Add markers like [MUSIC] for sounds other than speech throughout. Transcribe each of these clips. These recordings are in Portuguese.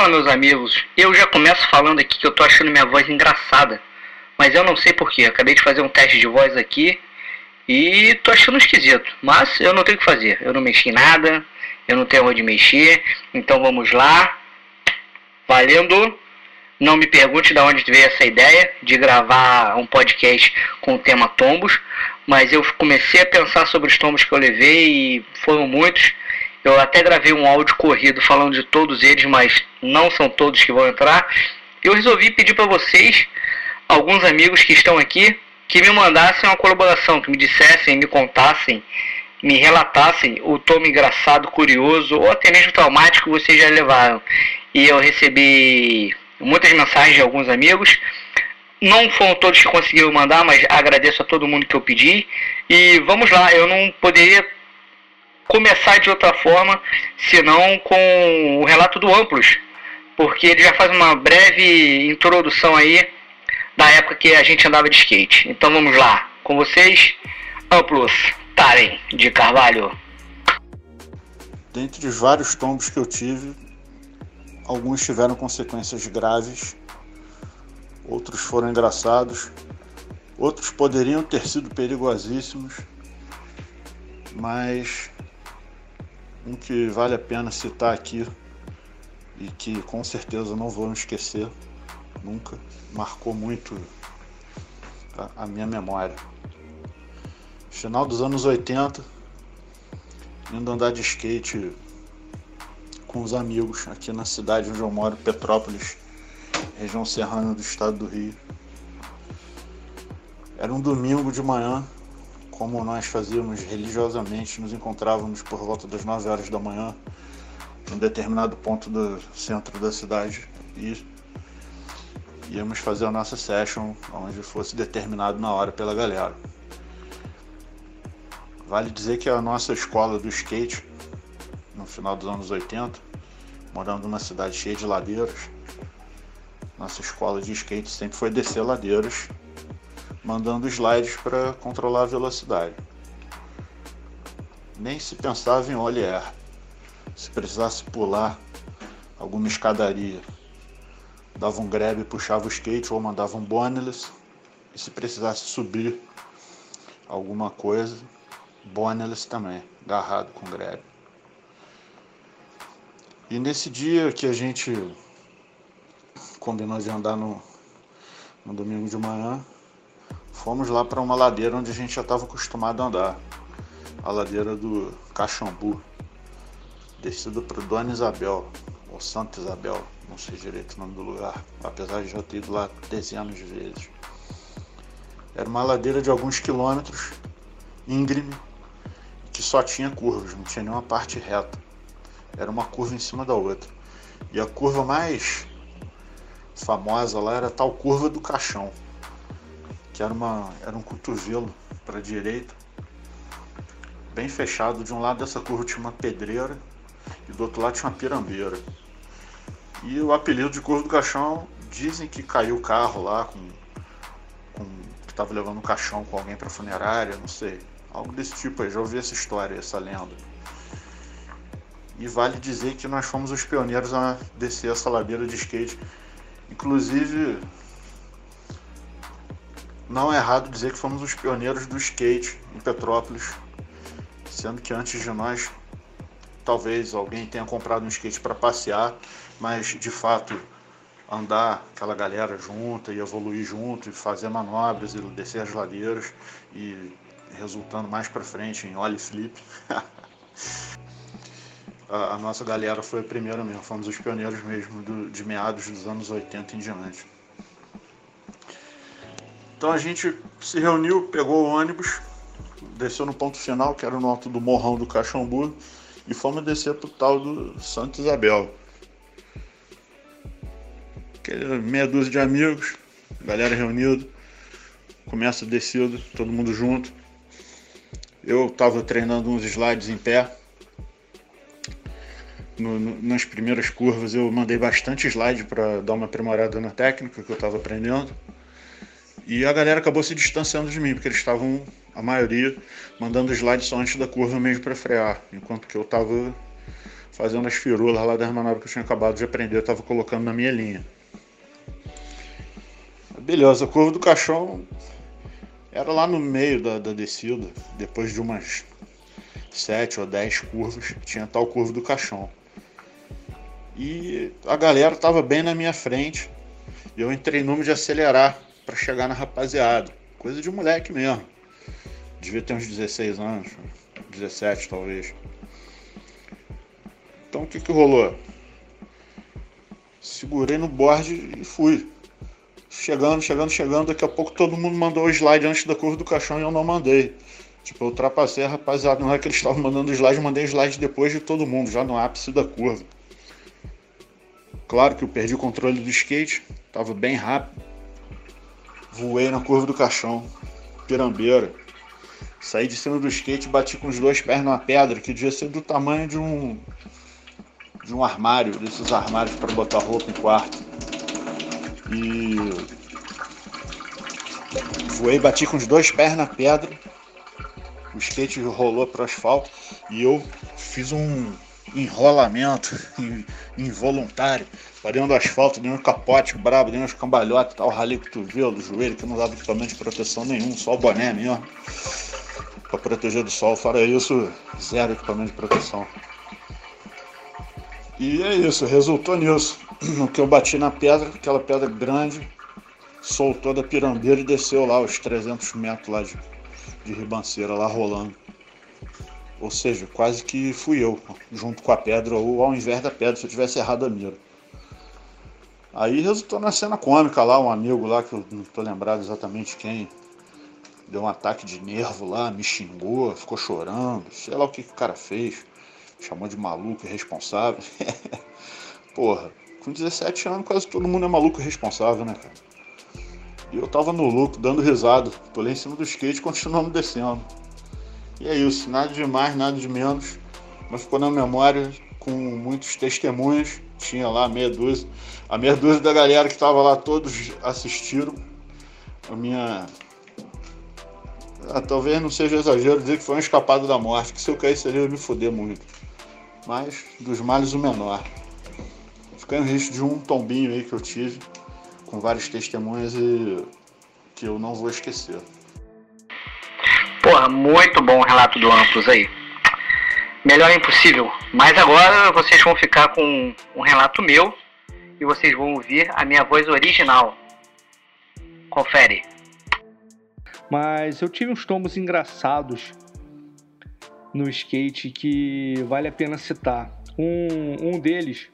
Fala, meus amigos. Eu já começo falando aqui que eu tô achando minha voz engraçada. Mas eu não sei porquê. Acabei de fazer um teste de voz aqui e tô achando esquisito. Mas eu não tenho o que fazer. Eu não mexi em nada. Eu não tenho onde mexer. Então vamos lá. Valendo. Não me pergunte de onde veio essa ideia de gravar um podcast com o tema tombos. Mas eu comecei a pensar sobre os tombos que eu levei e foram muitos. Eu até gravei um áudio corrido falando de todos eles, mas não são todos que vão entrar. Eu resolvi pedir para vocês, alguns amigos que estão aqui, que me mandassem uma colaboração, que me dissessem, me contassem, me relatassem o tom engraçado, curioso ou até mesmo traumático que vocês já levaram. E eu recebi muitas mensagens de alguns amigos. Não foram todos que conseguiram mandar, mas agradeço a todo mundo que eu pedi. E vamos lá, eu não poderia começar de outra forma, senão com o relato do Amplos, porque ele já faz uma breve introdução aí da época que a gente andava de skate. Então vamos lá, com vocês, Amplos Taren de Carvalho. Dentre os vários tombos que eu tive, alguns tiveram consequências graves, outros foram engraçados, outros poderiam ter sido perigosíssimos, mas um que vale a pena citar aqui e que com certeza não vou esquecer nunca, marcou muito a, a minha memória. Final dos anos 80, indo andar de skate com os amigos aqui na cidade onde eu moro, Petrópolis, região serrana do estado do Rio. Era um domingo de manhã, como nós fazíamos religiosamente, nos encontrávamos por volta das 9 horas da manhã em determinado ponto do centro da cidade e íamos fazer a nossa session onde fosse determinado na hora pela galera. Vale dizer que a nossa escola do skate, no final dos anos 80, morando numa cidade cheia de ladeiras, nossa escola de skate sempre foi descer ladeiras mandando slides para controlar a velocidade. Nem se pensava em olhar. Se precisasse pular alguma escadaria, dava um grab, puxava o skate ou mandava um boneless. E se precisasse subir alguma coisa, boneless também, agarrado com grab. E nesse dia que a gente combinou de andar no, no domingo de manhã, fomos lá para uma ladeira onde a gente já estava acostumado a andar, a ladeira do Caxambu, descido para Dona Isabel, ou Santa Isabel, não sei direito o nome do lugar, apesar de já ter ido lá dezenas de vezes. Era uma ladeira de alguns quilômetros, íngreme, que só tinha curvas, não tinha nenhuma parte reta. Era uma curva em cima da outra. E a curva mais famosa lá era a tal curva do caixão que era, uma, era um cotovelo para a direita, bem fechado. De um lado dessa curva tinha uma pedreira e do outro lado tinha uma pirambeira. E o apelido de Curva do Caixão dizem que caiu o carro lá com, com que estava levando um caixão com alguém para funerária, não sei. Algo desse tipo aí, já ouvi essa história, essa lenda. E vale dizer que nós fomos os pioneiros a descer essa ladeira de skate. Inclusive, não é errado dizer que fomos os pioneiros do skate em Petrópolis, sendo que antes de nós, talvez alguém tenha comprado um skate para passear, mas de fato andar aquela galera junta e evoluir junto e fazer manobras e descer as ladeiras e resultando mais para frente em ollie flip. [LAUGHS] a, nossa galera foi a primeira mesmo, fomos os pioneiros mesmo do, de meados dos anos 80 em diante. Então a gente se reuniu, pegou o ônibus, desceu no ponto final, que era no alto do morrão do Caxambu, e fomos descer pro tal do Santa Isabel. Aquele meia dúzia de amigos, galera reunida, começa descido, todo mundo junto. Eu estava treinando uns slides em pé. No, no, nas primeiras curvas eu mandei bastante slide para dar uma aprimorada na técnica que eu estava aprendendo. E a galera acabou se distanciando de mim, porque eles estavam, a maioria, mandando slide só antes da curva mesmo para frear, enquanto que eu estava fazendo as firulas lá das manobras que eu tinha acabado de aprender, eu estava colocando na minha linha. Beleza, a curva do caixão era lá no meio da, da descida, depois de umas sete ou dez curvas, tinha tal curva do caixão. E a galera estava bem na minha frente, e eu entrei número de acelerar para chegar na rapaziada. Coisa de moleque mesmo. Devia ter uns 16 anos, 17 talvez. Então o que que rolou? Segurei no board e fui. Chegando, chegando, chegando. Daqui a pouco todo mundo mandou o slide antes da curva do caixão e eu não mandei. Tipo, eu ultrapassei a rapaziada. Não é que eles estavam mandando slide, eu mandei slide depois de todo mundo, já no ápice da curva. Claro que eu perdi o controle do skate, tava bem rápido. Voei na curva do caixão, pirambeira. Saí de cima do skate e bati com os dois pés numa pedra que devia ser do tamanho de um de um armário, desses armários para botar roupa em quarto. E voei, bati com os dois pés na pedra. O skate rolou para o asfalto e eu fiz um enrolamento [LAUGHS] involuntário. No asfalto, dei um capote brabo, dei uns cambalhotas, tal, ralei o cotovelo, joelho, que não dava equipamento de proteção nenhum, só o boné mesmo. Para proteger do sol, fora isso, zero equipamento de proteção. E é isso, resultou nisso. [CLEARS THROAT] No que eu bati na pedra, aquela pedra grande, soltou da pirambeira e desceu lá os 300 metros lá de, de ribanceira, lá rolando. Ou seja, quase que fui eu, junto com a pedra, ou ao invés da pedra, se eu tivesse errado a mira. Aí resultou na cena cômica lá, um amigo lá, que eu não tô lembrado exatamente quem, deu um ataque de nervo lá, me xingou, ficou chorando, sei lá o que, que o cara fez chamou de maluco irresponsável. [LAUGHS] Porra, com 17 anos quase todo mundo é maluco irresponsável, né, cara? E eu tava no lucro, dando risada. Lá em cima do skate continuando descendo. E é isso, nada de mais, nada de menos. Mas ficou na memória com muitos testemunhos. Tinha lá meia dúzia. A meia dúzia da galera que tava lá, todos assistiram. A minha. Ah, talvez não seja exagero dizer que foi um escapado da morte, que se eu caísse ali eu me foder muito mas dos males o menor. Fiquei em risco de um tombinho aí que eu tive, com várias testemunhas e que eu não vou esquecer. Porra, muito bom o relato do Amplos aí. Melhor é impossível. Mas agora vocês vão ficar com um relato meu e vocês vão ouvir a minha voz original. Confere. Mas eu tive uns tombos engraçados no skate que vale a pena citar. Um, um deles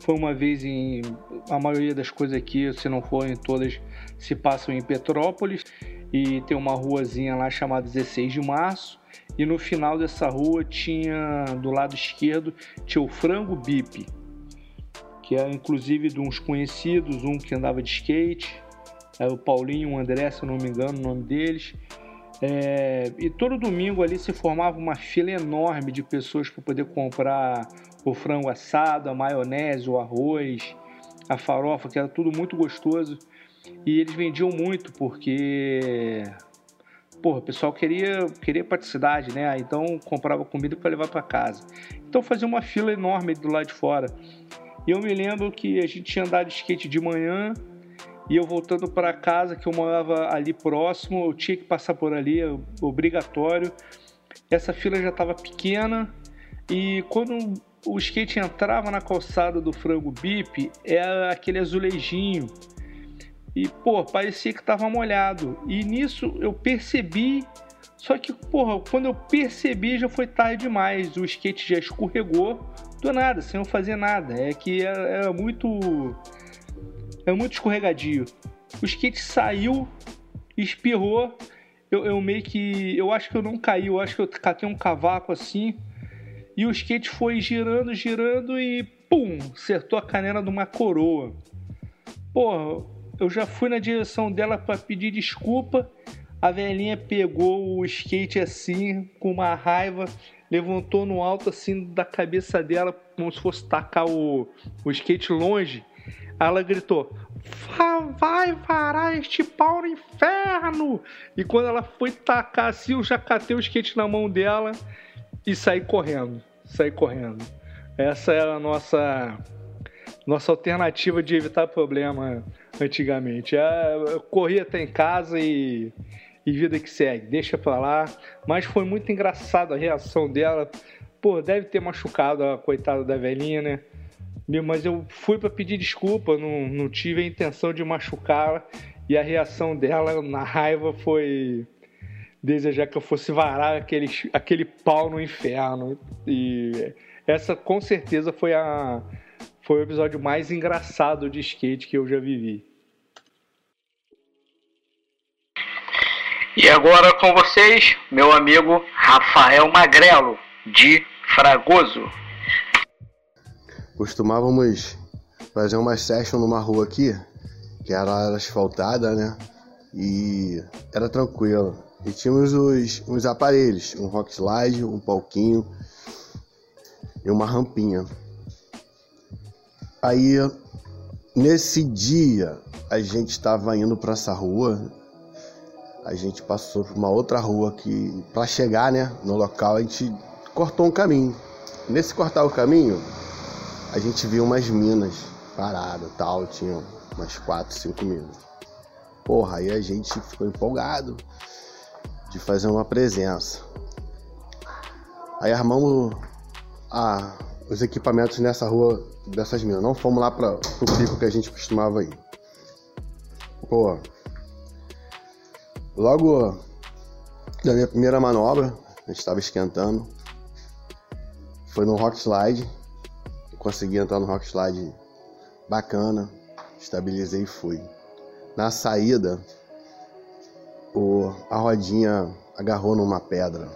foi uma vez em. A maioria das coisas aqui, se não forem todas, se passam em Petrópolis e tem uma ruazinha lá chamada 16 de Março. E no final dessa rua tinha, do lado esquerdo, tinha o Frango Bip, que é inclusive de uns conhecidos, um que andava de skate, é o Paulinho, o André, se eu não me engano, o nome deles. É, e todo domingo ali se formava uma fila enorme de pessoas para poder comprar o frango assado, a maionese, o arroz, a farofa, que era tudo muito gostoso. E eles vendiam muito porque porra, o pessoal queria, queria praticidade, né? Então comprava comida para levar para casa. Então fazia uma fila enorme do lado de fora. E eu me lembro que a gente tinha andado de skate de manhã, e eu voltando para casa, que eu morava ali próximo, eu tinha que passar por ali, é obrigatório. Essa fila já estava pequena e quando o skate entrava na calçada do frango bip, era aquele azulejinho. E, pô, parecia que estava molhado. E nisso eu percebi, só que, porra, quando eu percebi já foi tarde demais. O skate já escorregou do nada, sem eu fazer nada. É que era, era muito é muito escorregadio. O skate saiu, espirrou. Eu, eu, meio que. Eu acho que eu não caí, eu acho que eu catei um cavaco assim. E o skate foi girando, girando e pum! Acertou a canela de uma coroa. Porra, eu já fui na direção dela para pedir desculpa. A velhinha pegou o skate assim, com uma raiva, levantou no alto assim da cabeça dela, como se fosse tacar o, o skate longe. Ela gritou: Vai varar este pau no inferno! E quando ela foi tacar assim, eu já catei o skate na mão dela e saí correndo. sair correndo. Essa era a nossa nossa alternativa de evitar problema antigamente. É, corria até em casa e, e vida que segue, deixa pra lá. Mas foi muito engraçado a reação dela. Pô, deve ter machucado a coitada da velhinha, né? Mas eu fui para pedir desculpa, não, não tive a intenção de machucá-la. E a reação dela na raiva foi desejar que eu fosse varar aquele, aquele pau no inferno. E essa com certeza foi a foi o episódio mais engraçado de skate que eu já vivi. E agora com vocês, meu amigo Rafael Magrelo, de Fragoso. Costumávamos fazer uma session numa rua aqui, que era asfaltada, né? E era tranquilo. E tínhamos os, uns aparelhos, um rock slide, um palquinho e uma rampinha. Aí, nesse dia, a gente estava indo para essa rua. A gente passou por uma outra rua que, para chegar, né, no local, a gente cortou um caminho. Nesse cortar o caminho, a gente viu umas minas paradas, tal, tinha umas quatro, cinco minas. Porra, aí a gente ficou empolgado de fazer uma presença. Aí armamos a, os equipamentos nessa rua dessas minas. Não fomos lá para o pico que a gente costumava ir. Pô, logo da minha primeira manobra, a gente estava esquentando. Foi no rock slide. consegui entrar no rock slide bacana, estabilizei e fui. Na saída, o, a rodinha agarrou numa pedra.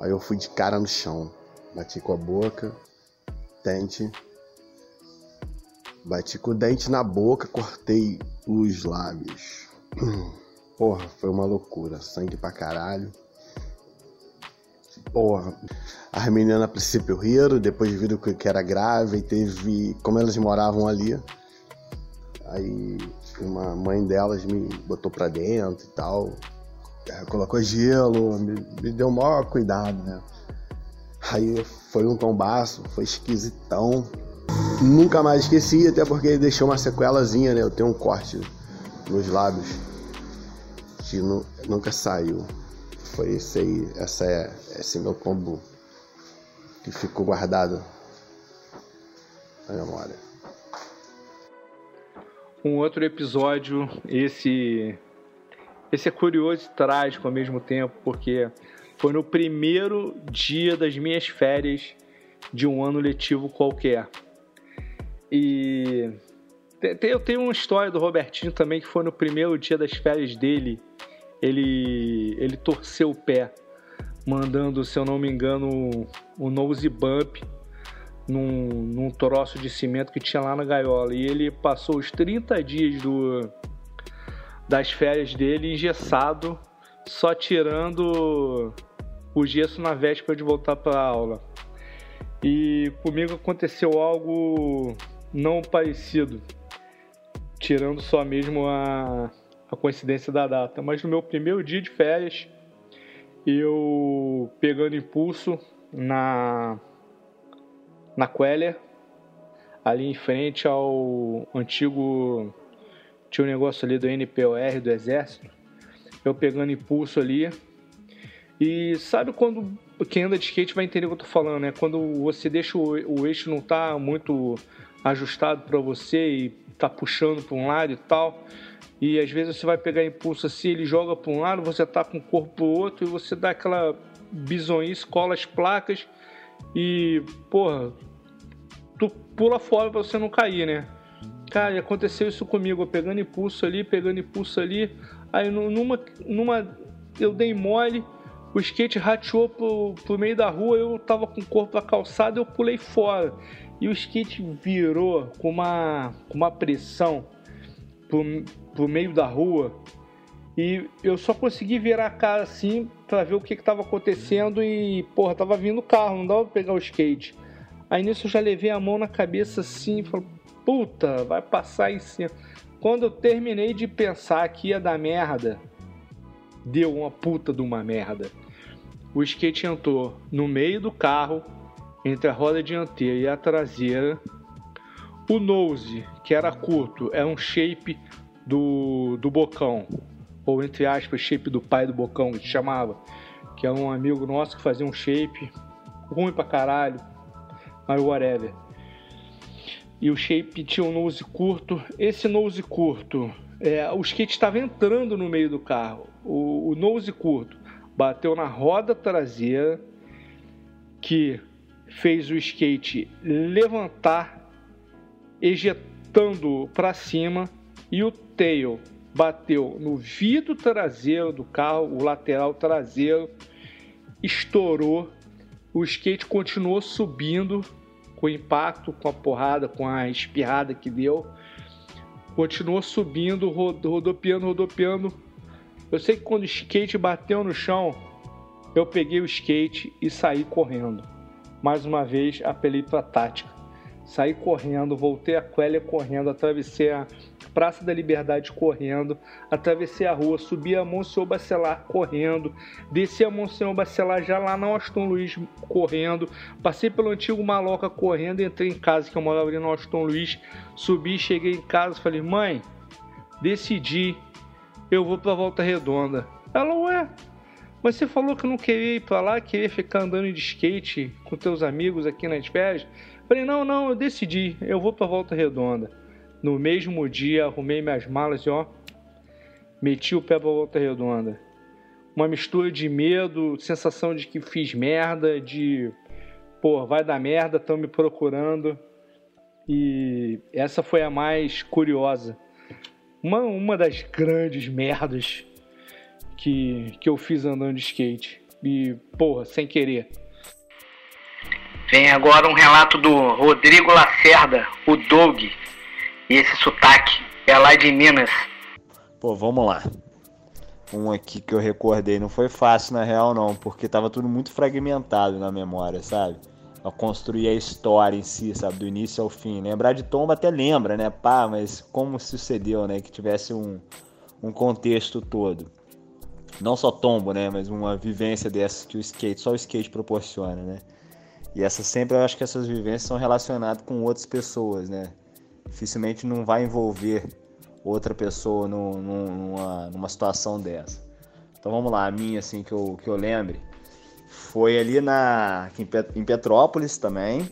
Aí eu fui de cara no chão, bati com a boca, dente. Bati com o dente na boca, cortei os lábios. [CLEARS THROAT] Porra, foi uma loucura. Sangue pra caralho. Porra. As meninas a princípio riram, depois viram que era grave e teve. Como elas moravam ali. Aí uma mãe delas me botou pra dentro e tal. Colocou gelo, me, me deu o maior cuidado, né? Aí foi um tombaço, foi esquisitão. Nunca mais esqueci, até porque deixou uma sequelazinha, né? Eu tenho um corte nos lábios que nu nunca saiu. Foi esse aí, essa é esse meu tombo que ficou guardado na memória. Um outro episódio, esse esse é curioso e trágico ao mesmo tempo, porque foi no primeiro dia das minhas férias de um ano letivo qualquer. E eu tenho uma história do Robertinho também que foi no primeiro dia das férias dele. Ele, ele torceu o pé, mandando, se eu não me engano, o nose bump num, num troço de cimento que tinha lá na gaiola. E ele passou os 30 dias do, das férias dele engessado, só tirando o gesso na véspera de voltar para a aula. E comigo aconteceu algo não parecido, tirando só mesmo a, a coincidência da data. Mas no meu primeiro dia de férias, eu pegando impulso na na Queller, ali em frente ao antigo tinha um negócio ali do NPOR do Exército. Eu pegando impulso ali, e sabe quando quem anda de skate vai entender o que eu tô falando, né? Quando você deixa o, o eixo não tá muito ajustado para você e tá puxando para um lado e tal. E às vezes você vai pegar impulso assim, ele joga para um lado, você tá com o corpo pro outro e você dá aquela bisonhice, cola as placas e, porra, tu pula fora para você não cair, né? Cara, aconteceu isso comigo, pegando impulso ali, pegando impulso ali, aí numa, numa eu dei mole, o skate rateou pro, pro meio da rua, eu tava com o corpo na calçada, eu pulei fora. E o skate virou com uma, com uma pressão pro, pro meio da rua. E eu só consegui virar a cara assim para ver o que, que tava acontecendo e, porra, tava vindo o carro, não dava pra pegar o skate. Aí nisso eu já levei a mão na cabeça assim falei, puta, vai passar em cima. Quando eu terminei de pensar que ia dar merda, deu uma puta de uma merda. O skate entrou no meio do carro, entre a roda dianteira e a traseira. O nose, que era curto, é um shape do, do bocão, ou entre aspas, shape do pai do bocão, que chamava, que é um amigo nosso que fazia um shape ruim pra caralho, mas whatever. E o shape tinha um nose curto. Esse nose curto, é, o skate estava entrando no meio do carro. O, o nose curto bateu na roda traseira, que fez o skate levantar, ejetando para cima, e o tail bateu no vidro traseiro do carro, o lateral traseiro, estourou. O skate continuou subindo com o impacto, com a porrada, com a espirrada que deu. Continuou subindo, rodopiando, rodopiando. Eu sei que quando o skate bateu no chão, eu peguei o skate e saí correndo. Mais uma vez, apelei para tática. Saí correndo, voltei a Quelia correndo, atravessei a Praça da Liberdade correndo, atravessei a rua, subi a Monsenhor Bacelar correndo, desci a Monsenhor Bacelar já lá na Austin Luiz correndo, passei pelo antigo Maloca correndo, entrei em casa que eu morava ali no Austin Luiz, subi, cheguei em casa, falei, mãe, decidi, eu vou pra Volta Redonda. Ela, ué, mas você falou que não queria ir para lá, queria ficar andando de skate com teus amigos aqui nas férias. Falei, não, não, eu decidi, eu vou para Volta Redonda. No mesmo dia, arrumei minhas malas e ó, meti o pé para Volta Redonda. Uma mistura de medo, sensação de que fiz merda, de pô, vai dar merda, estão me procurando. E essa foi a mais curiosa. Uma, uma das grandes merdas que, que eu fiz andando de skate. E, porra, sem querer. Vem agora um relato do Rodrigo Lacerda, o Doug. E esse sotaque é lá de Minas. Pô, vamos lá. Um aqui que eu recordei não foi fácil na real não, porque tava tudo muito fragmentado na memória, sabe? A construir a história em si, sabe, do início ao fim. Lembrar de Tomba até lembra, né? Pá, mas como sucedeu, né? Que tivesse um, um contexto todo não só tombo, né, mas uma vivência dessas que o skate, só o skate proporciona, né? E essa sempre eu acho que essas vivências são relacionadas com outras pessoas, né? Dificilmente não vai envolver outra pessoa no, numa, numa situação dessa. Então vamos lá, a minha assim que eu, que eu lembre foi ali na em Petrópolis também.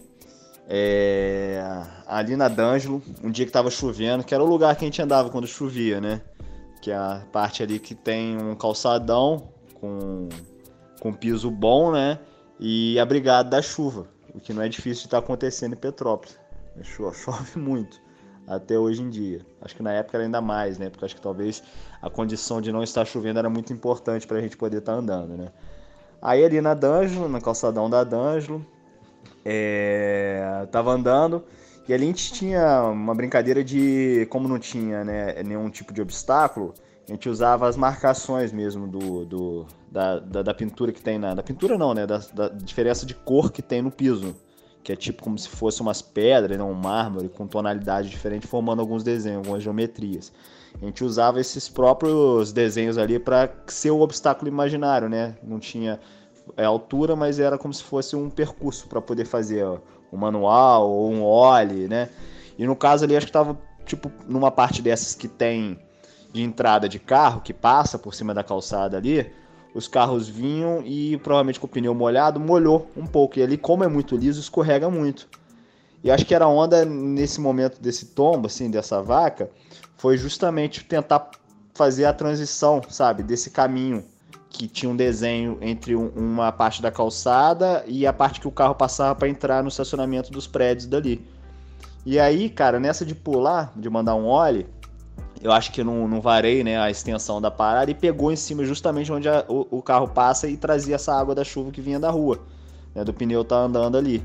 É, ali na D'Angelo, um dia que tava chovendo, que era o lugar que a gente andava quando chovia, né? que é a parte ali que tem um calçadão com, com piso bom, né? E abrigado da chuva, o que não é difícil de estar tá acontecendo em Petrópolis. Chove [LAUGHS] muito até hoje em dia. Acho que na época era ainda mais, né? Porque acho que talvez a condição de não estar chovendo era muito importante para a gente poder estar tá andando, né? Aí ali na D'Angelo, na calçadão da D'Angelo, é... tava andando e ali a gente tinha uma brincadeira de, como não tinha né, nenhum tipo de obstáculo, a gente usava as marcações mesmo do, do da, da, da, pintura que tem na. Da pintura não, né? Da, da, diferença de cor que tem no piso. Que é tipo como se fosse umas pedras, né, um mármore com tonalidade diferente, formando alguns desenhos, algumas geometrias. A gente usava esses próprios desenhos ali para ser o obstáculo imaginário, né? Não tinha é, altura, mas era como se fosse um percurso para poder fazer ó, um manual ou um ollie, né? E no caso ali, acho que tava tipo numa parte dessas que tem de entrada de carro, que passa por cima da calçada ali, os carros vinham e provavelmente com o pneu molhado, molhou um pouco. E ali, como é muito liso, escorrega muito. E acho que era onda nesse momento desse tombo, assim, dessa vaca, foi justamente tentar fazer a transição, sabe, desse caminho que tinha um desenho entre um, uma parte da calçada e a parte que o carro passava para entrar no estacionamento dos prédios dali. E aí, cara, nessa de pular, de mandar um óleo, eu acho que não, não varei né, a extensão da parada e pegou em cima justamente onde a, o, o, carro passa e trazia essa água da chuva que vinha da rua, né, do pneu tá andando ali.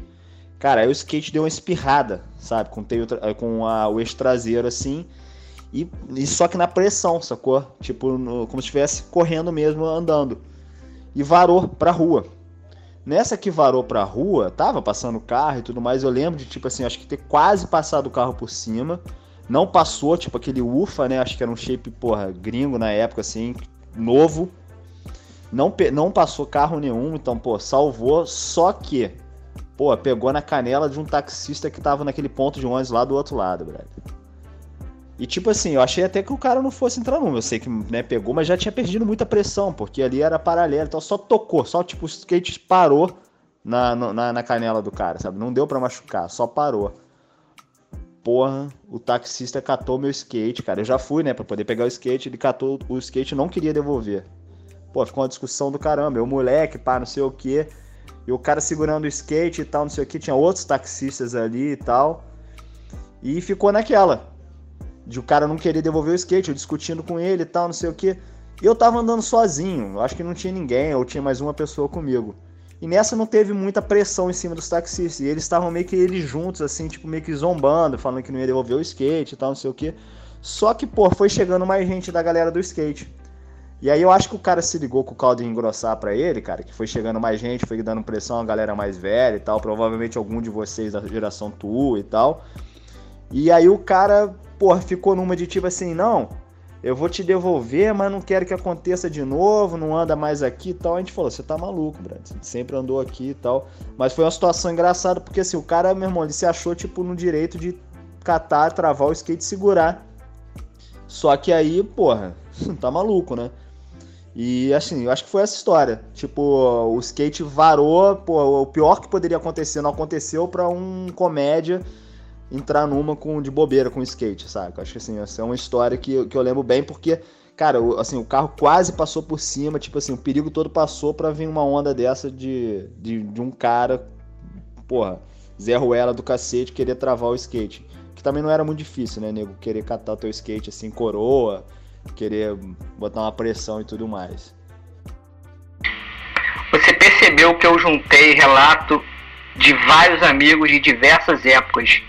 Cara, aí o skate deu uma espirrada, sabe, com, teio, com a, o eixo traseiro assim, e, e só que na pressão, sacou? Tipo, no, como se estivesse correndo mesmo, andando. E varou pra rua. Nessa que varou pra rua, tava passando carro e tudo mais, eu lembro de, tipo assim, acho que ter quase passado o carro por cima. Não passou, tipo aquele ufa, né? Acho que era um shape, porra, gringo na época, assim, novo. Não, não passou carro nenhum, então, pô, salvou. Só que Pô, pegou na canela de um taxista que tava naquele ponto de ônibus lá do outro lado, brother. E tipo assim, eu achei até que o cara não fosse entrar numa. Eu sei que né, pegou, mas já tinha perdido muita pressão, porque ali era paralelo, então só tocou, só tipo o skate parou na, na, na canela do cara, sabe? Não deu para machucar, só parou. Porra, o taxista catou meu skate, cara. Eu já fui, né, pra poder pegar o skate, ele catou o skate não queria devolver. Pô, ficou uma discussão do caramba. Eu, moleque, pá, não sei o quê. E o cara segurando o skate e tal, não sei o que. Tinha outros taxistas ali e tal. E ficou naquela. De o cara não querer devolver o skate, eu discutindo com ele e tal, não sei o que. E eu tava andando sozinho. Acho que não tinha ninguém, ou tinha mais uma pessoa comigo. E nessa não teve muita pressão em cima dos taxistas. E eles estavam meio que eles juntos, assim, tipo, meio que zombando, falando que não ia devolver o skate e tal, não sei o que. Só que, pô, foi chegando mais gente da galera do skate. E aí eu acho que o cara se ligou com o caldo engrossar para ele, cara, que foi chegando mais gente, foi dando pressão a galera mais velha e tal, provavelmente algum de vocês da geração tua e tal. E aí o cara, pô, ficou numa de tipo assim, não, eu vou te devolver, mas não quero que aconteça de novo, não anda mais aqui e tal. A gente falou, você tá maluco, Brad. Sempre andou aqui e tal. Mas foi uma situação engraçada, porque assim, o cara, meu irmão, ele se achou, tipo, no direito de catar, travar o skate e segurar. Só que aí, porra, [LAUGHS] tá maluco, né? E assim, eu acho que foi essa história. Tipo, o skate varou, pô, o pior que poderia acontecer não aconteceu para um comédia entrar numa com de bobeira com skate, sabe? Acho que assim, essa é uma história que, que eu lembro bem porque, cara, assim, o carro quase passou por cima, tipo assim, o perigo todo passou para vir uma onda dessa de, de, de, um cara, porra, Zé Ruela do cacete querer travar o skate. Que também não era muito difícil, né, nego? Querer catar o teu skate assim, coroa, querer botar uma pressão e tudo mais. Você percebeu que eu juntei relato de vários amigos de diversas épocas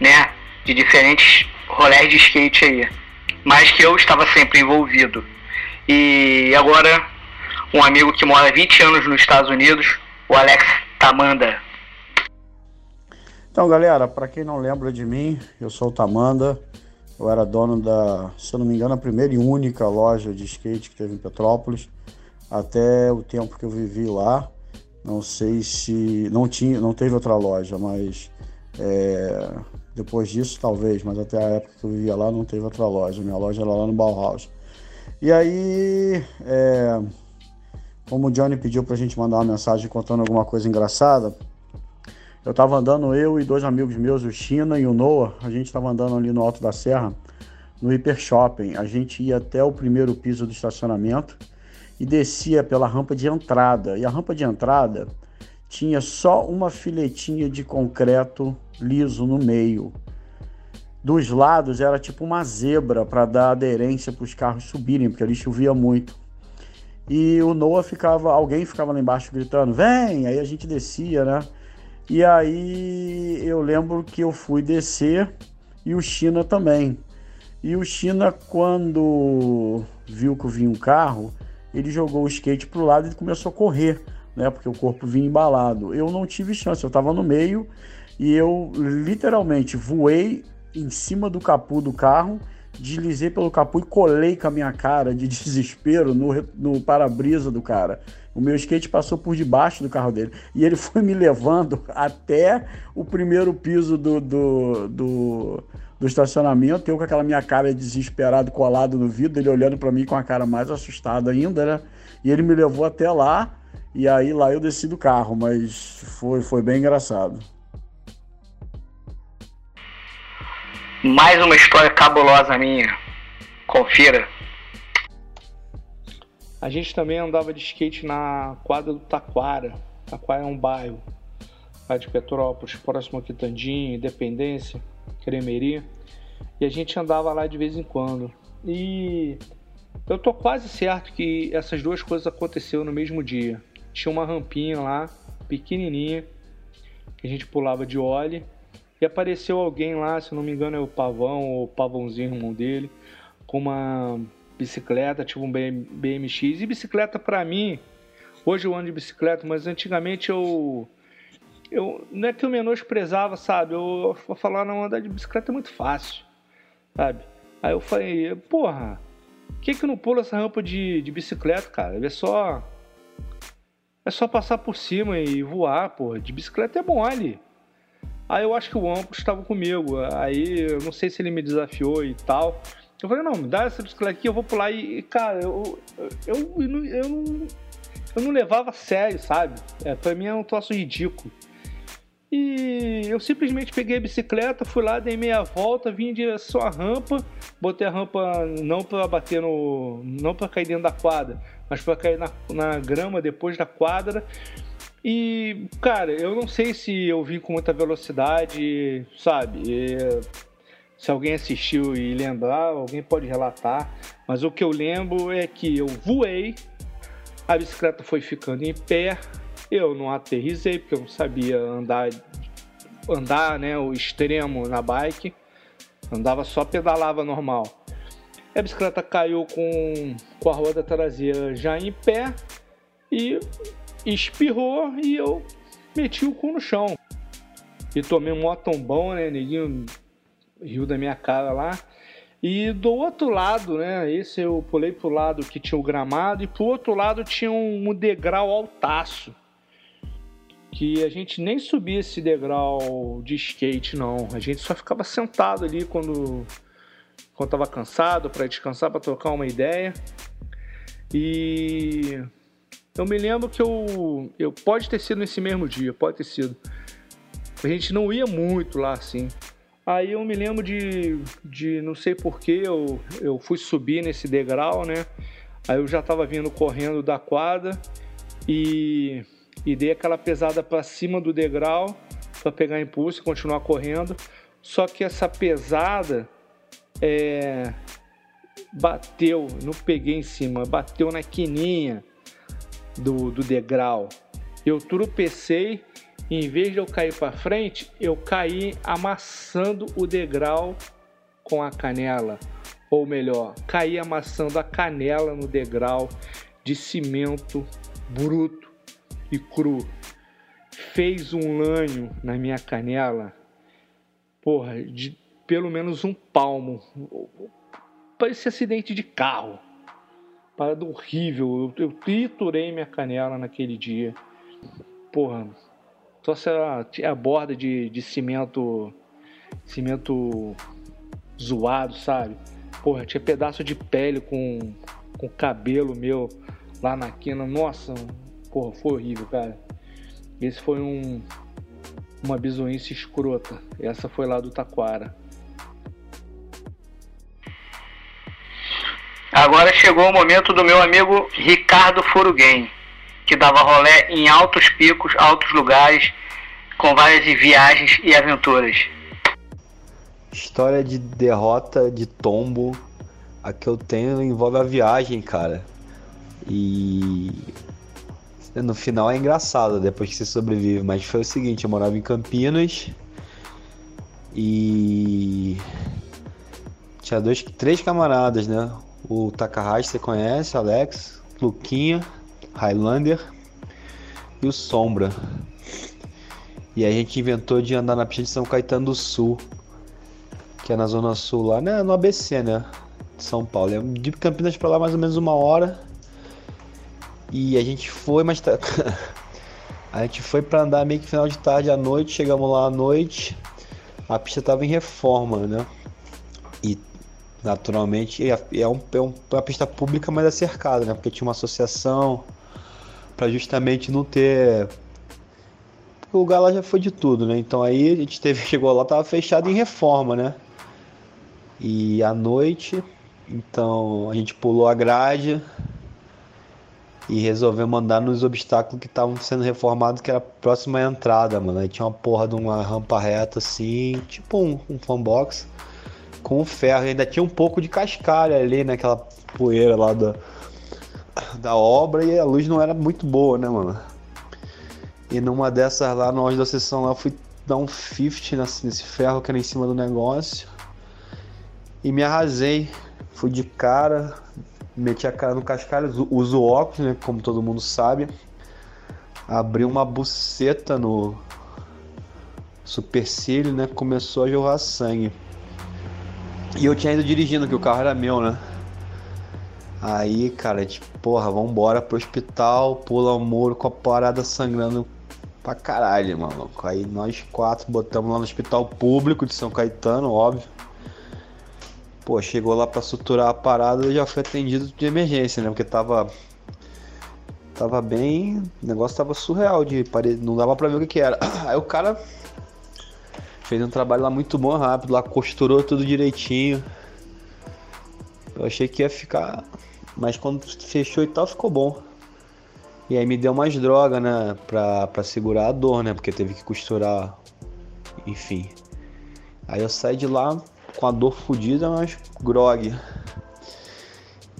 né, de diferentes rolés de skate aí, mas que eu estava sempre envolvido. E agora, um amigo que mora 20 anos nos Estados Unidos, o Alex Tamanda. Então, galera, para quem não lembra de mim, eu sou o Tamanda. Eu era dono da, se eu não me engano, a primeira e única loja de skate que teve em Petrópolis. Até o tempo que eu vivi lá, não sei se não tinha, não teve outra loja, mas é, depois disso, talvez, mas até a época que eu vivia lá não teve outra loja. Minha loja era lá no Bauhaus. E aí, é, como o Johnny pediu pra gente mandar uma mensagem contando alguma coisa engraçada, eu tava andando, eu e dois amigos meus, o China e o Noah, a gente tava andando ali no Alto da Serra, no Hiper Shopping. A gente ia até o primeiro piso do estacionamento e descia pela rampa de entrada. E a rampa de entrada tinha só uma filetinha de concreto liso no meio. Dos lados era tipo uma zebra para dar aderência para os carros subirem, porque ali chovia muito. E o Noah ficava, alguém ficava lá embaixo gritando: "Vem!". Aí a gente descia, né? E aí eu lembro que eu fui descer e o China também. E o China quando viu que vinha um carro, ele jogou o skate pro lado e começou a correr, né? Porque o corpo vinha embalado. Eu não tive chance, eu estava no meio e eu literalmente voei em cima do capô do carro, deslizei pelo capô e colei com a minha cara de [LAUGHS] desespero no, no para-brisa do cara. O meu skate passou por debaixo do carro dele e ele [LAUGHS] foi me levando até o primeiro piso do, do, do, do estacionamento. Eu com aquela minha cara desesperado colado no vidro, ele olhando para mim com a cara mais assustada ainda, né? E ele me levou até lá e aí lá eu desci do carro, mas foi, foi bem engraçado. Mais uma história cabulosa minha. Confira. A gente também andava de skate na quadra do Taquara. Taquara é um bairro lá de Petrópolis, próximo a Quitandinho, Independência, Cremeri. E a gente andava lá de vez em quando. E eu tô quase certo que essas duas coisas aconteceram no mesmo dia. Tinha uma rampinha lá, pequenininha, que a gente pulava de óleo e apareceu alguém lá, se não me engano é o Pavão ou o Pavãozinho, irmão dele, com uma bicicleta, tipo um BMX. E bicicleta para mim, hoje eu ando de bicicleta, mas antigamente eu eu não é que eu menosprezava, sabe? Eu vou falar não andar de bicicleta é muito fácil, sabe? Aí eu falei, porra, que que não pula essa rampa de, de bicicleta, cara? É só É só passar por cima e voar, pô. De bicicleta é mole. Aí eu acho que o Amplo estava comigo. Aí eu não sei se ele me desafiou e tal. Eu falei, não, me dá essa bicicleta aqui, eu vou pular. E, cara, eu, eu, eu, eu, não, eu, não, eu não levava a sério, sabe? É, pra mim é um troço ridículo. E eu simplesmente peguei a bicicleta, fui lá, dei meia volta, vim em direção à rampa, botei a rampa não para bater no. não para cair dentro da quadra, mas para cair na, na grama depois da quadra. E, cara, eu não sei se eu vim com muita velocidade, sabe? E, se alguém assistiu e lembrar, alguém pode relatar. Mas o que eu lembro é que eu voei, a bicicleta foi ficando em pé, eu não aterrisei porque eu não sabia andar, andar, né, o extremo na bike. Andava só pedalava normal. A bicicleta caiu com, com a roda traseira já em pé e espirrou e eu meti o cu no chão. E tomei um motombão, né? Neguinho riu da minha cara lá. E do outro lado, né? Esse eu pulei pro lado que tinha o gramado e pro outro lado tinha um, um degrau altaço que a gente nem subia esse degrau de skate, não. A gente só ficava sentado ali quando quando tava cansado para descansar, para trocar uma ideia. E eu me lembro que eu, eu pode ter sido nesse mesmo dia, pode ter sido. A gente não ia muito lá assim. Aí eu me lembro de, de não sei porquê, eu, eu fui subir nesse degrau, né? Aí eu já tava vindo correndo da quadra e e dei aquela pesada para cima do degrau para pegar impulso e continuar correndo. Só que essa pesada é, bateu, não peguei em cima, bateu na quininha do, do degrau. Eu tropecei e em vez de eu cair para frente, eu caí amassando o degrau com a canela. Ou melhor, caí amassando a canela no degrau de cimento bruto e cru fez um lanho na minha canela, porra, de pelo menos um palmo. Parecia acidente de carro. Parada horrível. Eu, eu triturei minha canela naquele dia. Porra, só se a, a borda de, de cimento. Cimento zoado, sabe? Porra, tinha pedaço de pele com, com cabelo meu lá na quina. Nossa, Porra, foi horrível, cara. Esse foi um uma bizonhice escrota. Essa foi lá do Taquara. Agora chegou o momento do meu amigo Ricardo Furuguem, que dava rolé em altos picos, altos lugares, com várias viagens e aventuras. História de derrota, de tombo, a que eu tenho envolve a viagem, cara. E no final é engraçado depois que você sobrevive, mas foi o seguinte, eu morava em Campinas e tinha dois, três camaradas, né? O Takahashi você conhece, Alex, Luquinha, Highlander e o Sombra. E a gente inventou de andar na pista de São Caetano do Sul, que é na zona sul lá, né? No ABC, né? De São Paulo. É de Campinas para lá mais ou menos uma hora. E a gente foi, mas tá... [LAUGHS] a gente foi para andar meio que final de tarde à noite, chegamos lá à noite, a pista tava em reforma, né? E naturalmente é, é, um, é uma pista pública, mas é cercada, né? Porque tinha uma associação para justamente não ter o lugar lá já foi de tudo, né? Então aí a gente teve, [LAUGHS] chegou lá, tava fechado em reforma, né? E à noite, então a gente pulou a grade, e resolvemos andar nos obstáculos que estavam sendo reformados, que era próxima à entrada, mano. Aí tinha uma porra de uma rampa reta assim, tipo um, um fanbox com ferro. E ainda tinha um pouco de cascalho ali, naquela né? poeira lá da, da obra e a luz não era muito boa, né, mano? E numa dessas lá, no auge da sessão lá, eu fui dar um 50 nesse ferro que era em cima do negócio e me arrasei. Fui de cara, meti a cara no cascalho, uso óculos, né, como todo mundo sabe. Abri uma buceta no supercílio, né, começou a jorrar sangue. E eu tinha ido dirigindo, que o carro era meu, né? Aí, cara, gente, porra, vambora pro hospital, pula o muro com a parada sangrando pra caralho, maluco. Aí nós quatro botamos lá no hospital público de São Caetano, óbvio. Pô, chegou lá pra suturar a parada e já foi atendido de emergência, né? Porque tava. Tava bem. O negócio tava surreal de parede. Não dava pra ver o que, que era. Aí o cara fez um trabalho lá muito bom, rápido, lá costurou tudo direitinho. Eu achei que ia ficar. Mas quando fechou e tal, ficou bom. E aí me deu mais droga, né? Pra, pra segurar a dor, né? Porque teve que costurar. Enfim. Aí eu saí de lá com a dor fodida, mas grog.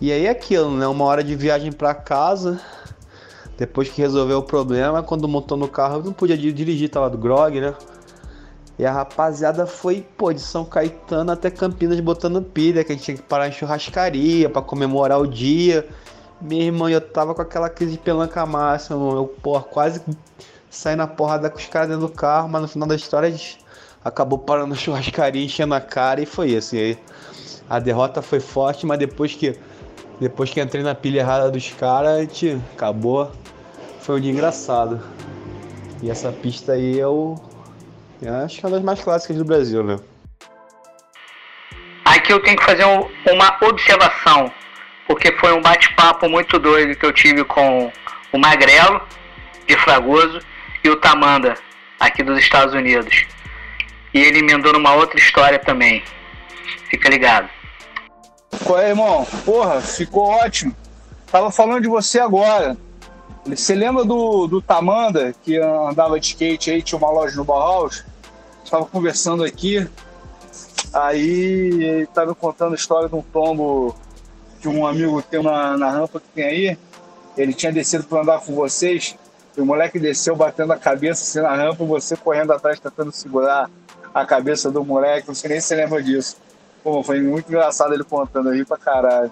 E aí aquilo, né? Uma hora de viagem para casa. Depois que resolveu o problema, quando montou no carro, eu não podia dirigir, tava do grog, né? E a rapaziada foi, pô, de São Caetano até Campinas botando pilha, que a gente tinha que parar em churrascaria para comemorar o dia. Minha irmã, eu tava com aquela crise de pelanca máxima, eu, pô, quase saí na porrada com os caras dentro do carro, mas no final da história a gente acabou parando na churrascaria, enchendo a cara e foi isso. E aí a derrota foi forte, mas depois que depois que entrei na pilha errada dos caras, a gente acabou. Foi um dia engraçado. E essa pista aí eu, eu acho que é uma das mais clássicas do Brasil, né? Aqui eu tenho que fazer um, uma observação, porque foi um bate-papo muito doido que eu tive com o Magrelo, de Fragoso, e o Tamanda, aqui dos Estados Unidos. E ele emendou numa outra história também. Fica ligado. Qual é, irmão? Porra, ficou ótimo. Tava falando de você agora. Você lembra do, do Tamanda, que andava de skate aí, tinha uma loja no Bauhaus? Estava conversando aqui. Aí ele tava contando a história de um tombo que um amigo tem na, na rampa que tem aí. Ele tinha descido para andar com vocês. E o moleque desceu batendo a cabeça assim na rampa, você correndo atrás tentando segurar a cabeça do moleque. Não sei nem se você lembra disso. Pô, foi muito engraçado ele contando aí pra caralho.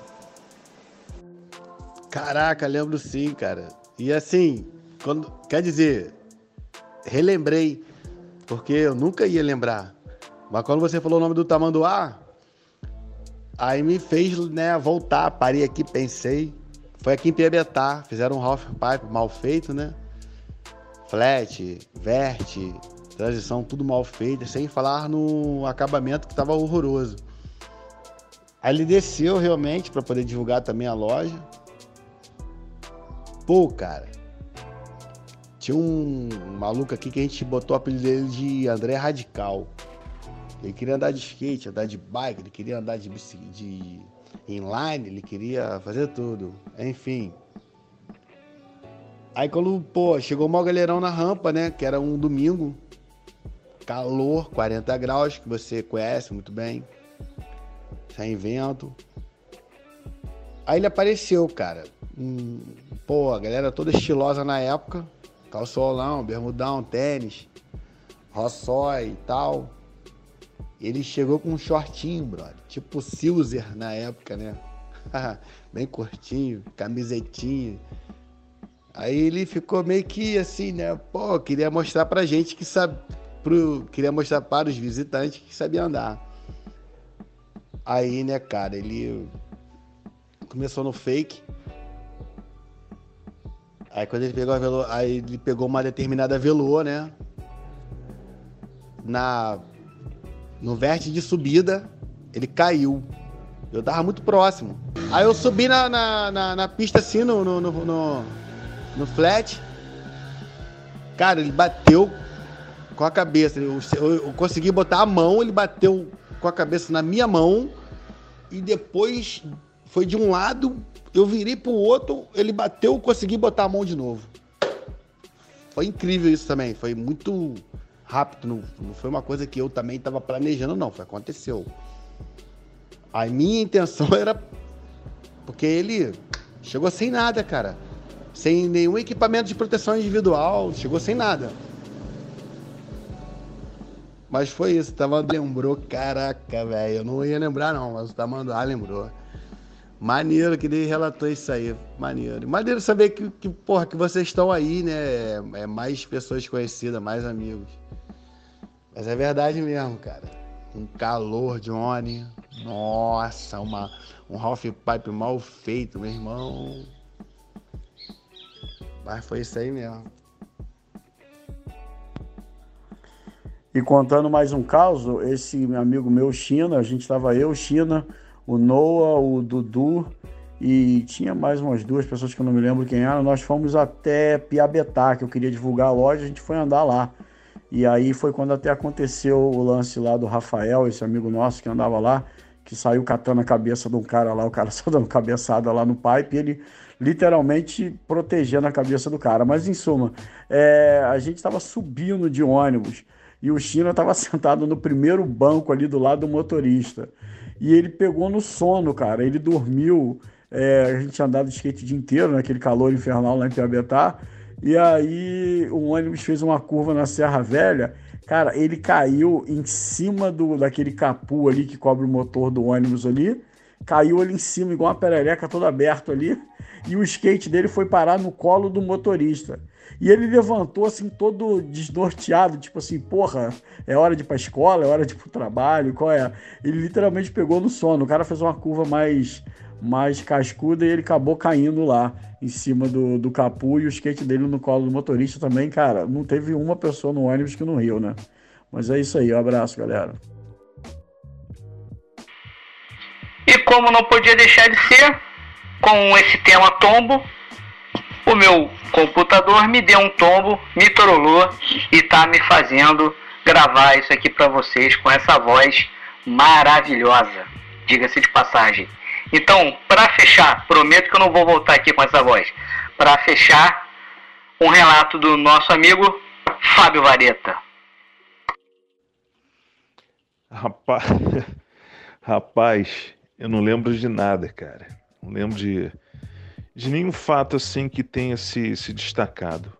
Caraca, lembro sim, cara. E assim, quando, quer dizer, relembrei, porque eu nunca ia lembrar. Mas quando você falou o nome do Tamanduá, aí me fez né, voltar. Parei aqui, pensei. Foi aqui em Piabetá, fizeram um half pipe mal feito, né? Flat, vert, transição tudo mal feita, sem falar no acabamento que estava horroroso. Aí ele desceu realmente para poder divulgar também a loja. Pô, cara. Tinha um maluco aqui que a gente botou o apelido dele de André Radical. Ele queria andar de skate, andar de bike, ele queria andar de, de inline, ele queria fazer tudo. Enfim. Aí quando, pô, chegou o galerão na rampa, né? Que era um domingo. Calor, 40 graus, que você conhece muito bem sem vento. Aí ele apareceu, cara. Pô, a galera toda estilosa na época. Calçolão, bermudão, tênis, rossói e tal. Ele chegou com um shortinho, brother. Tipo Silzer na época, né? [LAUGHS] Bem curtinho, camisetinha. Aí ele ficou meio que assim, né? Pô, queria mostrar pra gente que sabe. Pro, queria mostrar para os visitantes que sabia andar. Aí, né, cara, ele começou no fake. Aí quando ele pegou a velô, aí ele pegou uma determinada velô, né? Na no vértice de subida, ele caiu. Eu tava muito próximo. Aí eu subi na, na, na, na pista assim, no, no, no, no, no flat. Cara, ele bateu com a cabeça. Eu, eu, eu consegui botar a mão, ele bateu com a cabeça na minha mão e depois foi de um lado, eu virei pro outro, ele bateu, consegui botar a mão de novo. Foi incrível isso também, foi muito rápido, não, não foi uma coisa que eu também estava planejando, não, foi, aconteceu. A minha intenção [LAUGHS] era. Porque ele chegou sem nada, cara. Sem nenhum equipamento de proteção individual, chegou sem nada. Mas foi isso, Tamando lembrou, caraca, velho. Eu não ia lembrar, não, mas o Tamando ah, lembrou. Maneiro que ele relatou isso aí. Maneiro. Maneiro saber que, que, porra, que vocês estão aí, né? É, é mais pessoas conhecidas, mais amigos. Mas é verdade mesmo, cara. Um calor ônibus, Nossa, uma, um half pipe mal feito, meu irmão. Mas foi isso aí mesmo. E contando mais um caso, esse amigo meu, China, a gente estava eu, China, o Noah, o Dudu e tinha mais umas duas pessoas que eu não me lembro quem eram. Nós fomos até Piabetá, que eu queria divulgar a loja, a gente foi andar lá. E aí foi quando até aconteceu o lance lá do Rafael, esse amigo nosso que andava lá, que saiu catando a cabeça de um cara lá, o cara [LAUGHS] só dando cabeçada lá no pipe, ele literalmente protegendo a cabeça do cara. Mas em suma, é, a gente estava subindo de ônibus e o China estava [LAUGHS] sentado no primeiro banco ali do lado do motorista. E ele pegou no sono, cara. Ele dormiu. É, a gente tinha andado de skate o dia inteiro, naquele calor infernal lá em Piabetá. E aí o ônibus fez uma curva na Serra Velha. Cara, ele caiu em cima do, daquele capu ali que cobre o motor do ônibus ali. Caiu ali em cima, igual uma perereca todo aberto ali. E o skate dele foi parar no colo do motorista. E ele levantou assim, todo desnorteado, tipo assim, porra, é hora de ir pra escola, é hora de ir pro trabalho, qual é? Ele literalmente pegou no sono. O cara fez uma curva mais, mais cascuda e ele acabou caindo lá em cima do, do capu e o skate dele no colo do motorista também, cara. Não teve uma pessoa no ônibus que não riu, né? Mas é isso aí, um abraço, galera. E como não podia deixar de ser, com esse tema tombo, o meu computador me deu um tombo, me trollou e tá me fazendo gravar isso aqui para vocês com essa voz maravilhosa, diga-se de passagem. Então, para fechar, prometo que eu não vou voltar aqui com essa voz. Para fechar, um relato do nosso amigo Fábio Vareta. Rapaz, [LAUGHS] rapaz, eu não lembro de nada, cara. Não lembro de de nenhum fato assim que tenha se, se destacado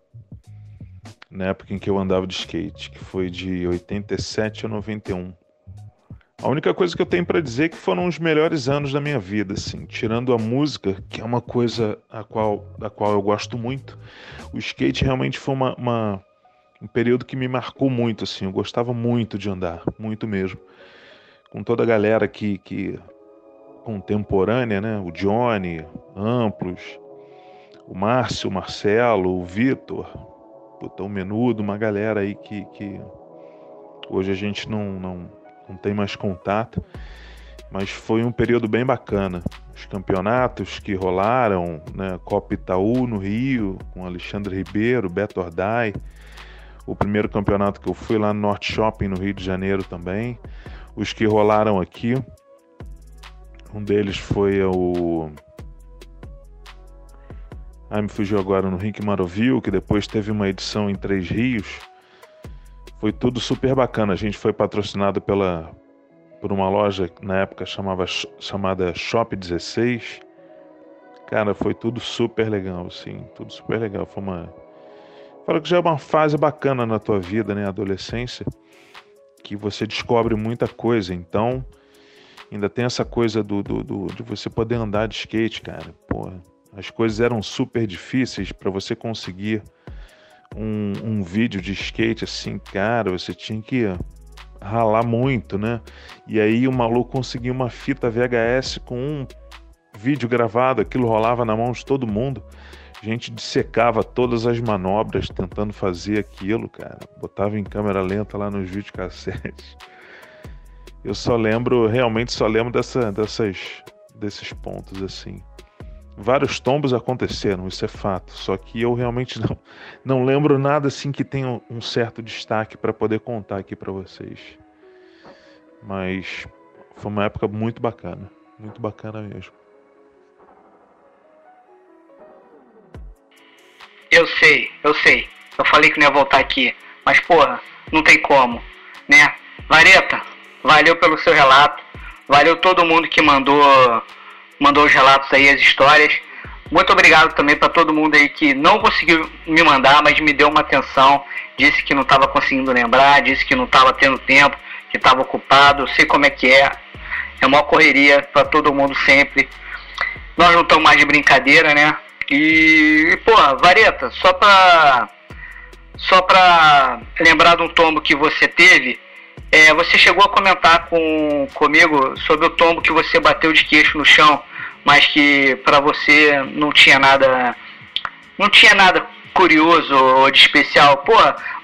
na época em que eu andava de skate, que foi de 87 a 91. A única coisa que eu tenho para dizer é que foram os melhores anos da minha vida, assim, tirando a música, que é uma coisa a qual, a qual eu gosto muito. O skate realmente foi uma, uma, um período que me marcou muito, assim, eu gostava muito de andar, muito mesmo. Com toda a galera que, que contemporânea, né? O Johnny, Amplos, o Márcio, o Marcelo, o Vitor, o Menudo, uma galera aí que, que hoje a gente não, não, não tem mais contato, mas foi um período bem bacana. Os campeonatos que rolaram, né? Copa Itaú no Rio, com Alexandre Ribeiro, Beto Ordai, o primeiro campeonato que eu fui lá no Norte Shopping no Rio de Janeiro também, os que rolaram aqui, um deles foi o. Ah, me fugiu agora no Rink Maroville, que depois teve uma edição em Três Rios. Foi tudo super bacana. A gente foi patrocinado pela, por uma loja na época chamava, chamada Shop 16. Cara, foi tudo super legal, assim, tudo super legal. Foi uma. Fala que já é uma fase bacana na tua vida, né? Adolescência, que você descobre muita coisa. Então, Ainda tem essa coisa do, do, do, de você poder andar de skate, cara. Porra, as coisas eram super difíceis para você conseguir um, um vídeo de skate assim, cara. Você tinha que ralar muito, né? E aí o maluco conseguia uma fita VHS com um vídeo gravado, aquilo rolava na mão de todo mundo. A gente dissecava todas as manobras tentando fazer aquilo, cara. Botava em câmera lenta lá nos videocassetes. Eu só lembro, realmente só lembro dessa, dessas, desses pontos assim. Vários tombos aconteceram, isso é fato. Só que eu realmente [LAUGHS] não, não lembro nada assim que tenha um certo destaque para poder contar aqui para vocês. Mas foi uma época muito bacana, muito bacana mesmo. Eu sei, eu sei. Eu falei que não ia voltar aqui, mas porra, não tem como, né? Vareta, Valeu pelo seu relato. Valeu todo mundo que mandou mandou os relatos aí, as histórias. Muito obrigado também para todo mundo aí que não conseguiu me mandar, mas me deu uma atenção. Disse que não estava conseguindo lembrar, disse que não estava tendo tempo, que estava ocupado. Sei como é que é. É uma correria para todo mundo sempre. Nós não estamos mais de brincadeira, né? E, pô, Vareta, só para só para lembrar de um tombo que você teve, é, você chegou a comentar com, comigo sobre o tombo que você bateu de queixo no chão, mas que para você não tinha nada. Não tinha nada curioso ou de especial. Pô,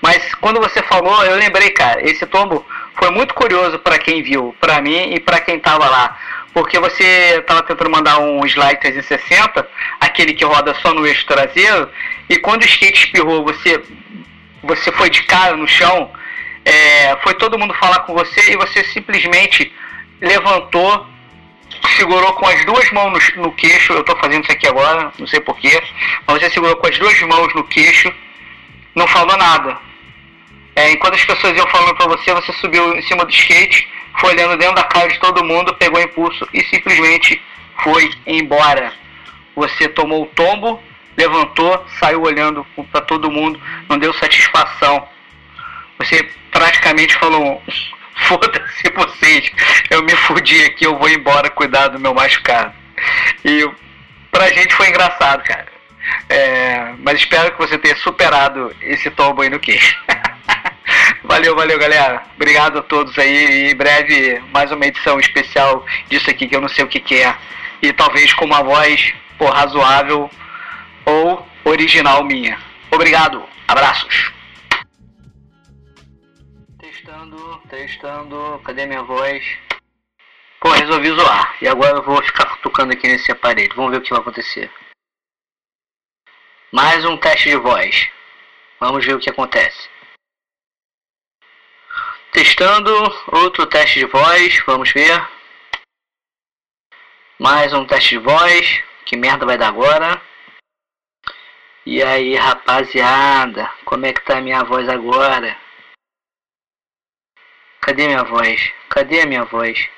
mas quando você falou, eu lembrei, cara, esse tombo foi muito curioso para quem viu, para mim e para quem tava lá. Porque você tava tentando mandar um slide 360, aquele que roda só no eixo traseiro, e quando o skate espirrou, você, você foi de cara no chão, é, foi todo mundo falar com você e você simplesmente levantou, segurou com as duas mãos no, no queixo. Eu estou fazendo isso aqui agora, não sei porquê, mas você segurou com as duas mãos no queixo, não falou nada. É, enquanto as pessoas iam falando para você, você subiu em cima do skate, foi olhando dentro da cara de todo mundo, pegou impulso e simplesmente foi embora. Você tomou o tombo, levantou, saiu olhando para todo mundo, não deu satisfação. Você praticamente falou: foda-se vocês, eu me fudi aqui, eu vou embora cuidar do meu machucado. E pra gente foi engraçado, cara. É, mas espero que você tenha superado esse tombo aí no queixo. [LAUGHS] valeu, valeu, galera. Obrigado a todos aí. E em breve, mais uma edição especial disso aqui que eu não sei o que, que é. E talvez com uma voz razoável ou original minha. Obrigado. Abraços. Testando, testando. Cadê minha voz? Pô, resolvi zoar. E agora eu vou ficar tocando aqui nesse aparelho. Vamos ver o que vai acontecer. Mais um teste de voz. Vamos ver o que acontece. Testando, outro teste de voz. Vamos ver. Mais um teste de voz. Que merda vai dar agora? E aí, rapaziada, como é que tá a minha voz agora? Cadê minha voz? Cadê a minha voz?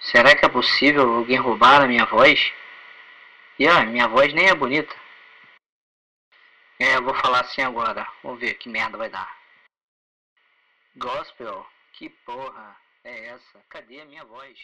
Será que é possível alguém roubar a minha voz? E ah, minha voz nem é bonita. É, eu vou falar assim agora. Vamos ver que merda vai dar. Gospel? Que porra é essa? Cadê a minha voz?